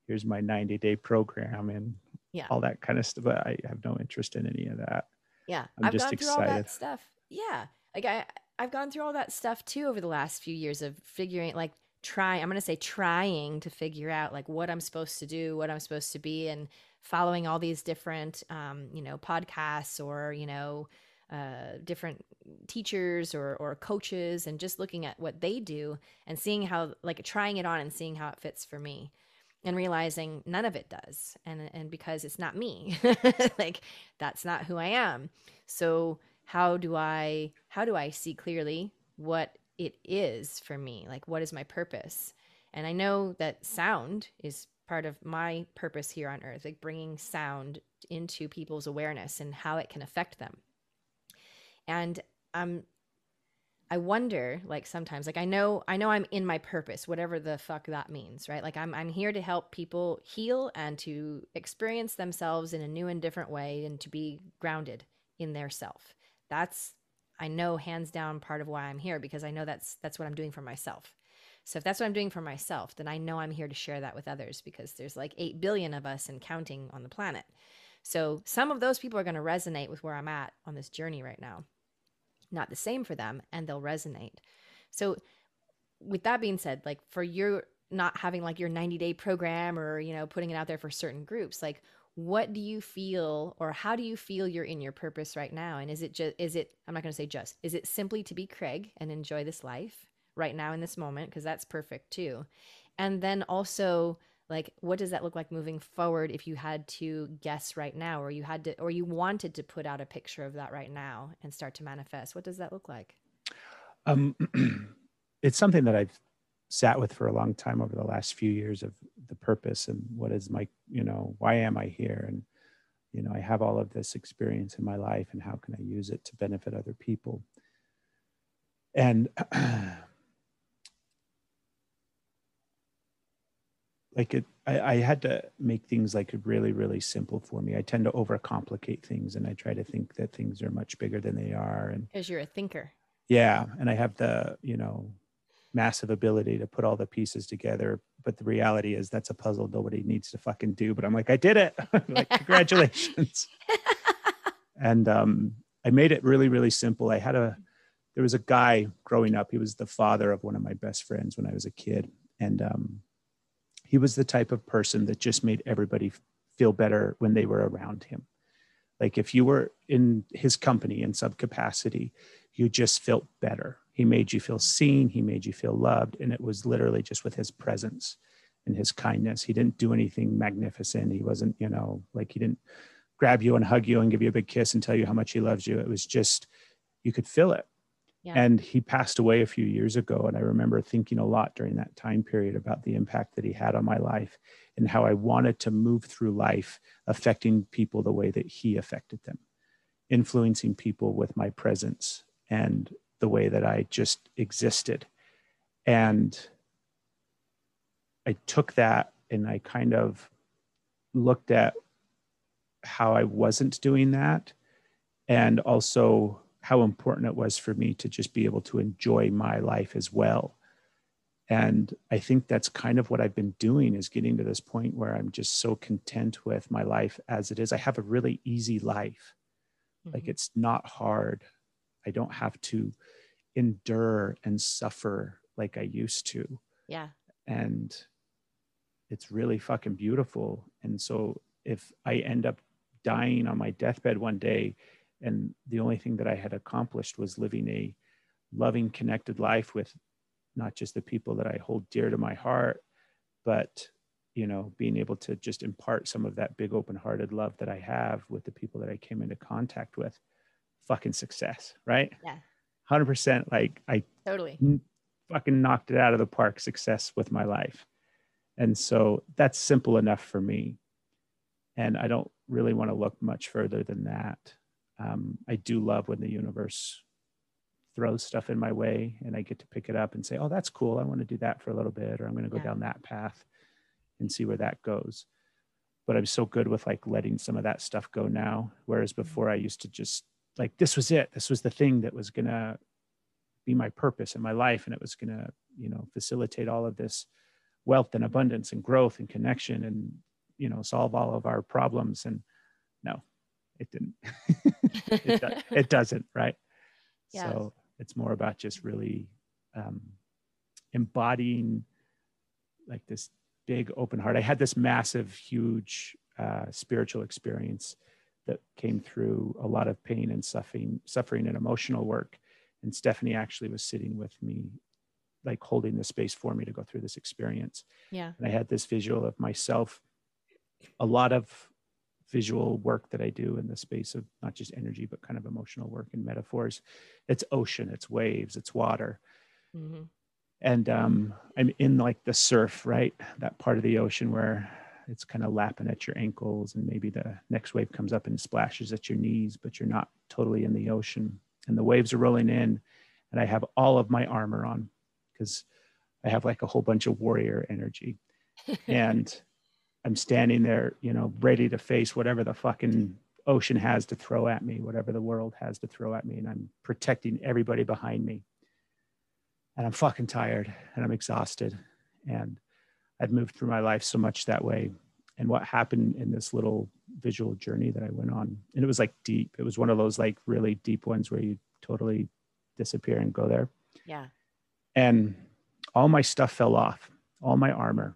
here's my 90 day program and yeah. all that kind of stuff. But I have no interest in any of that. Yeah. i have gone through all that stuff. Yeah. Like I, I've gone through all that stuff too over the last few years of figuring like trying, I'm going to say trying to figure out like what I'm supposed to do, what I'm supposed to be and following all these different, um, you know, podcasts or, you know, uh, different teachers or, or coaches and just looking at what they do and seeing how like trying it on and seeing how it fits for me and realizing none of it does and and because it's not me like that's not who i am. So how do i how do i see clearly what it is for me like what is my purpose? And i know that sound is part of my purpose here on earth like bringing sound into people's awareness and how it can affect them. And um I wonder like sometimes like I know I know I'm in my purpose whatever the fuck that means right? Like I'm I'm here to help people heal and to experience themselves in a new and different way and to be grounded in their self. That's I know hands down part of why I'm here because I know that's that's what I'm doing for myself. So if that's what I'm doing for myself then I know I'm here to share that with others because there's like 8 billion of us and counting on the planet. So some of those people are going to resonate with where I'm at on this journey right now. Not the same for them and they'll resonate. So with that being said, like for your not having like your 90 day program or, you know, putting it out there for certain groups, like what do you feel or how do you feel you're in your purpose right now? And is it just, is it, I'm not going to say just, is it simply to be Craig and enjoy this life right now in this moment? Cause that's perfect too. And then also like what does that look like moving forward if you had to guess right now or you had to or you wanted to put out a picture of that right now and start to manifest what does that look like um, it's something that i've sat with for a long time over the last few years of the purpose and what is my you know why am i here? And you know i have all of this experience in my life and how can i use it to benefit other people? And like it I, I, had to make things like really really simple for me. I tend to overcomplicate things and i try to think that things are much bigger than they are and because you're a thinker. Yeah and i have the you know massive ability to put all the pieces together but the reality is that's a puzzle nobody needs to fucking do but i'm like i did it like congratulations and um i made it really really simple i had a there was a guy growing up he was the father of one of my best friends when i was a kid and um he was the type of person that just made everybody feel better when they were around him. Like if you were in his company in some capacity, you just felt better. He made you feel seen, he made you feel loved, and it was literally just with his presence and his kindness. He didn't do anything magnificent. He wasn't, you know, like he didn't grab you and hug you and give you a big kiss and tell you how much he loves you. It was just you could feel it. Yeah. And he passed away a few years ago. And I remember thinking a lot during that time period about the impact that he had on my life and how I wanted to move through life affecting people the way that he affected them, influencing people with my presence and the way that I just existed. And I took that and I kind of looked at how I wasn't doing that and also how important it was for me to just be able to enjoy my life as well and i think that's kind of what i've been doing is getting to this point where i'm just so content with my life as it is i have a really easy life mm-hmm. like it's not hard i don't have to endure and suffer like i used to. Yeah. And it's really fucking beautiful. And so if i end up dying on my deathbed one day and the only thing that i had accomplished was living a loving connected life with not just the people that i hold dear to my heart but you know being able to just impart some of that big open hearted love that i have with the people that i came into contact with fucking success right yeah 100% like i totally fucking knocked it out of the park success with my life and so that's simple enough for me and i don't really want to look much further than that um, I do love when the universe throws stuff in my way and I get to pick it up and say, oh, that's cool. I want to do that for a little bit, or I'm going to go yeah. down that path and see where that goes. But I'm so good with like letting some of that stuff go now. Whereas mm-hmm. before I used to just like, this was it. This was the thing that was going to be my purpose in my life. And it was going to, you know, facilitate all of this wealth and abundance and growth and connection and, you know, solve all of our problems. And no, it didn't it, do, it, doesn't right yes. so it's more about just really um, embodying like this big open heart i had this massive huge uh, spiritual experience that came through a lot of pain and suffering suffering and emotional work and stephanie actually was sitting with me like holding the space for me to go through this experience yeah and i had this visual of myself a lot of visual work that I do in the space of not just energy, but kind of emotional work and metaphors. It's ocean, it's waves, it's water. Mm-hmm. And um, I'm in like the surf, right? That part of the ocean where it's kind of lapping at your ankles, and maybe the next wave comes up and splashes at your knees, but you're not totally in the ocean. And the waves are rolling in, and I have all of my armor on because I have like a whole bunch of warrior energy. and I'm standing there, you know, ready to face whatever the fucking ocean has to throw at me, whatever the world has to throw at me, and I'm protecting everybody behind me. And I'm fucking tired and I'm exhausted. And I'd moved through my life so much that way. And what happened in this little visual journey that I went on, and it was like deep. It was one of those like really deep ones where you totally disappear and go there. Yeah. And all my stuff fell off, all my armor,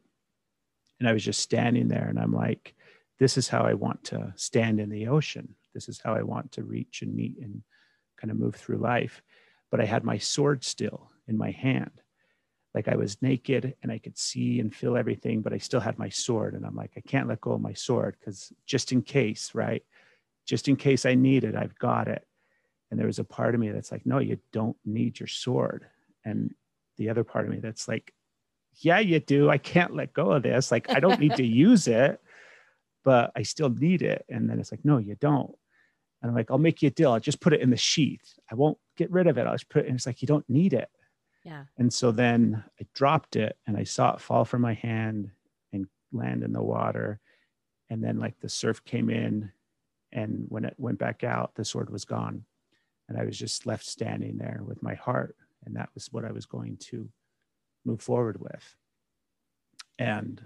and I was just standing there and I'm like, this is how I want to stand in the ocean. This is how I want to reach and meet and kind of move through life. But I had my sword still in my hand. Like I was naked and I could see and feel everything, but I still had my sword. And I'm like, I can't let go of my sword because just in case, right? Just in case I need it, I've got it. And there was a part of me that's like, no, you don't need your sword. And the other part of me that's like, yeah, you do. I can't let go of this. Like, I don't need to use it, but I still need it. And then it's like, no, you don't. And I'm like, I'll make you a deal. I'll just put it in the sheath. I won't get rid of it. I'll just put it. And it's like, you don't need it. Yeah. And so then I dropped it and I saw it fall from my hand and land in the water. And then like the surf came in and when it went back out, the sword was gone. And I was just left standing there with my heart. And that was what I was going to move forward with. And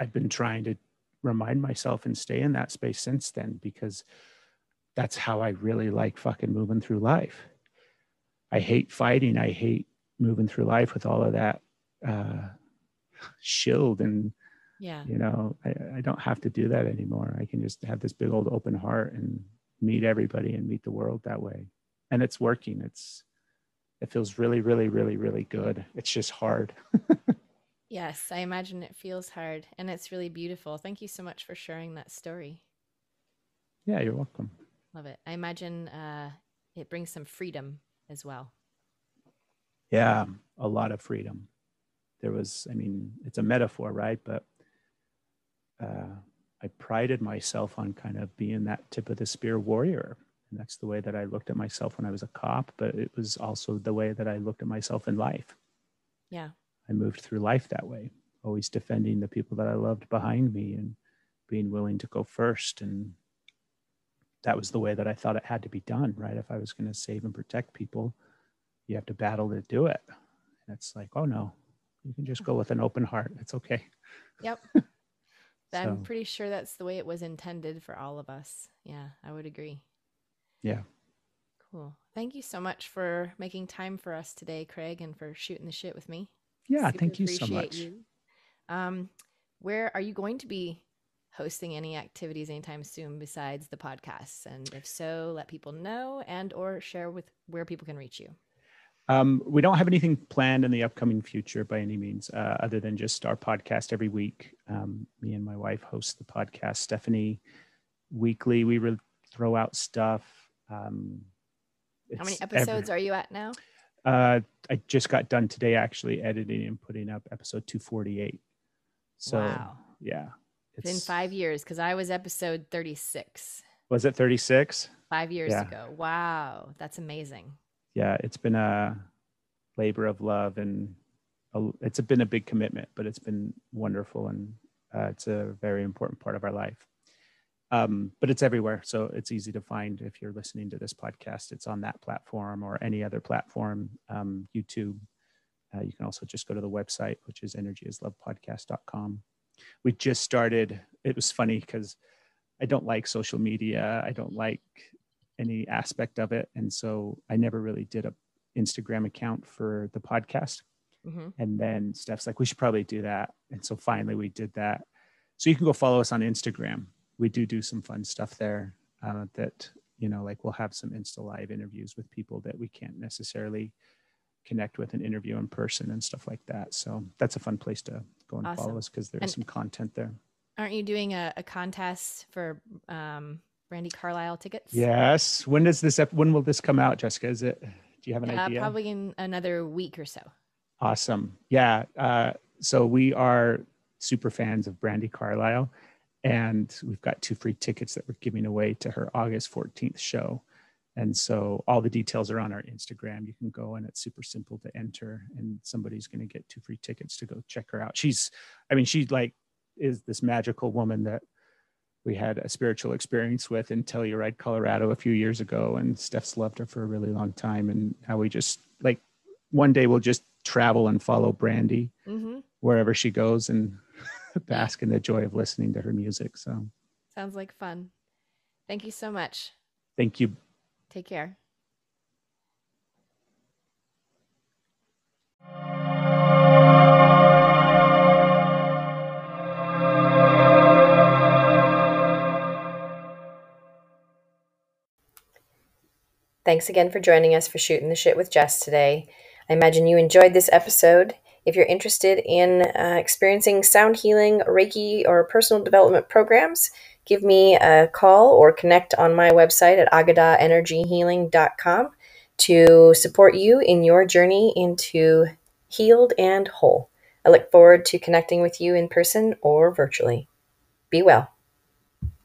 I've been trying to remind myself and stay in that space since then because that's how I really like fucking moving through life. I hate fighting. I hate moving through life with all of that uh, shield and Yeah. you know I, I don't have to do that anymore i can just have this big old open heart and meet everybody and meet the world that way and it's working it's it feels really really really really good it's just hard Yes, I imagine it feels hard and it's really beautiful. Thank you so much for sharing that story. yeah you're welcome Love it. I imagine uh, it brings some freedom as well. Yeah a lot of freedom. There was i mean it's a metaphor right? But uh, i prided myself on kind of being that tip of the spear warrior. And that's the way that i looked at myself when i was a cop but it was also the way that i looked at myself in life. Yeah. i moved through life that way always defending the people that i loved behind me and being willing to go first. And that was the way that i thought it had to be done right? If i was going to save and protect people you have to battle to do it and it's like oh no you can just go with an open heart it's okay Yep. I'm pretty sure that's the way it was intended for all of us. Yeah, I would agree. yeah Cool. Thank you so much for making time for us today, Craig, and for shooting the shit with me. yeah Super thank you so much you. Um, where are you going to be hosting any activities anytime soon besides the podcasts? And if so, let people know and or share with where people can reach you. Um, we don't have anything planned in the upcoming future by any means, uh, other than just our podcast every week. Um, me and my wife host the podcast, Stephanie. Weekly, we re- throw out stuff. Um, How many episodes are you at now? Uh, I just got done today, actually editing and putting up episode 248. So wow. yeah, It's in five years because I was episode 36 Was it 36? five years Yeah. ago. Wow. That's amazing. Yeah, it's been a labor of love and a, it's been a big commitment, but it's been wonderful and uh, it's a very important part of our life. Um, but it's everywhere, so it's easy to find if you're listening to this podcast. It's on that platform or any other platform, um, YouTube. Uh, you can also just go to the website, which is energyislovepodcast.com. We just started. It was funny because I don't like social media. I don't like any aspect of it. And so i never really did a instagram account for the podcast. Hmm and then steph's like we should probably do that. And so finally we did that. So you can go follow us on instagram. We do do some fun stuff there uh, that you know like we'll have some insta live interviews with people that we can't necessarily connect with and interview in person and stuff like that. So that's a fun place to go and Awesome. follow us because there's some content there. Aren't you doing a, a contest for um, Brandi Carlile tickets? yes when does this when will this come out jessica is it do you have an Uh, idea probably in another week or so. Awesome. Yeah. Uh, so we are super fans of Brandi Carlile, and we've got two free tickets that we're giving away to her August 14th show. And so all the details are on our Instagram. You can go and it's super simple to enter, and somebody's going to get two free tickets to go check her out. She's, I mean, she like is this magical woman that we had a spiritual experience with in Telluride, Colorado a few years ago. And Steph's loved her for a really long time. And how we just like one day we'll just travel and follow Brandi hmm wherever she goes and bask in the joy of listening to her music. So Sounds like fun. Thank you so much. thank you. Take care. Thanks again for joining us for Shooting the Shit with Jess today. I imagine you enjoyed this episode. If you're interested in uh, experiencing sound healing, Reiki, or personal development programs, give me a call or connect on my website at agadaenergyhealing.com to support you in your journey into healed and whole. I look forward to connecting with you in person or virtually. Be well.